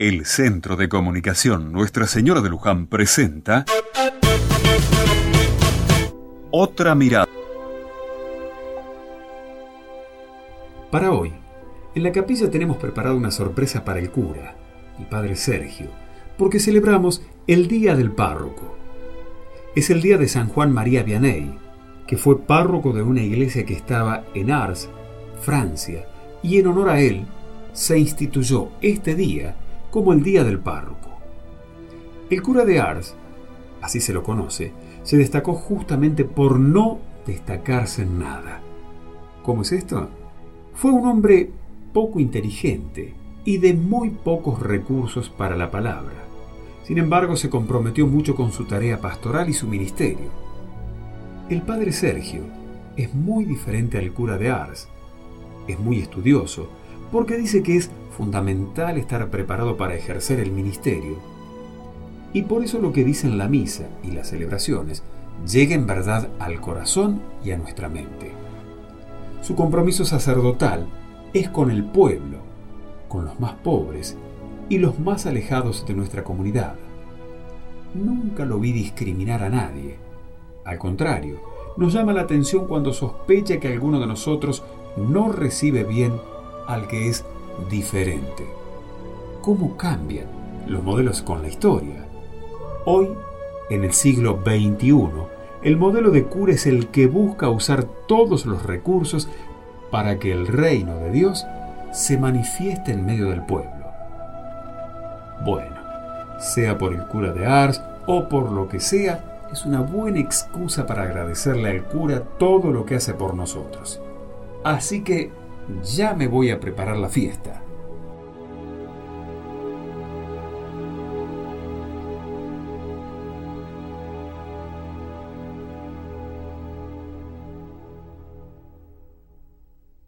El Centro de Comunicación Nuestra Señora de Luján presenta Otra Mirada. Para hoy, en la capilla tenemos preparada una sorpresa para el cura, el padre Sergio, porque celebramos el Día del Párroco. Es el día de San Juan María Vianney, que fue párroco de una iglesia que estaba en Ars, Francia, y en honor a él se instituyó este día como el Día del Párroco. El cura de Ars, así se lo conoce, se destacó justamente por no destacarse en nada. ¿Cómo es esto? Fue un hombre poco inteligente y de muy pocos recursos para la palabra. Sin embargo, se comprometió mucho con su tarea pastoral y su ministerio. El padre Sergio es muy diferente al cura de Ars. Es muy estudioso, porque dice que es fundamental estar preparado para ejercer el ministerio. Y por eso lo que dicen la misa y las celebraciones llega en verdad al corazón y a nuestra mente. Su compromiso sacerdotal es con el pueblo, con los más pobres y los más alejados de nuestra comunidad. Nunca lo vi discriminar a nadie. Al contrario, nos llama la atención cuando sospecha que alguno de nosotros no recibe bien al que es diferente. ¿Cómo cambian los modelos con la historia? Hoy, en el siglo XXI, el modelo de cura es el que busca usar todos los recursos para que el reino de Dios se manifieste en medio del pueblo. Bueno, sea por el cura de Ars o por lo que sea, es una buena excusa para agradecerle al cura todo lo que hace por nosotros. Así que ya me voy a preparar la fiesta.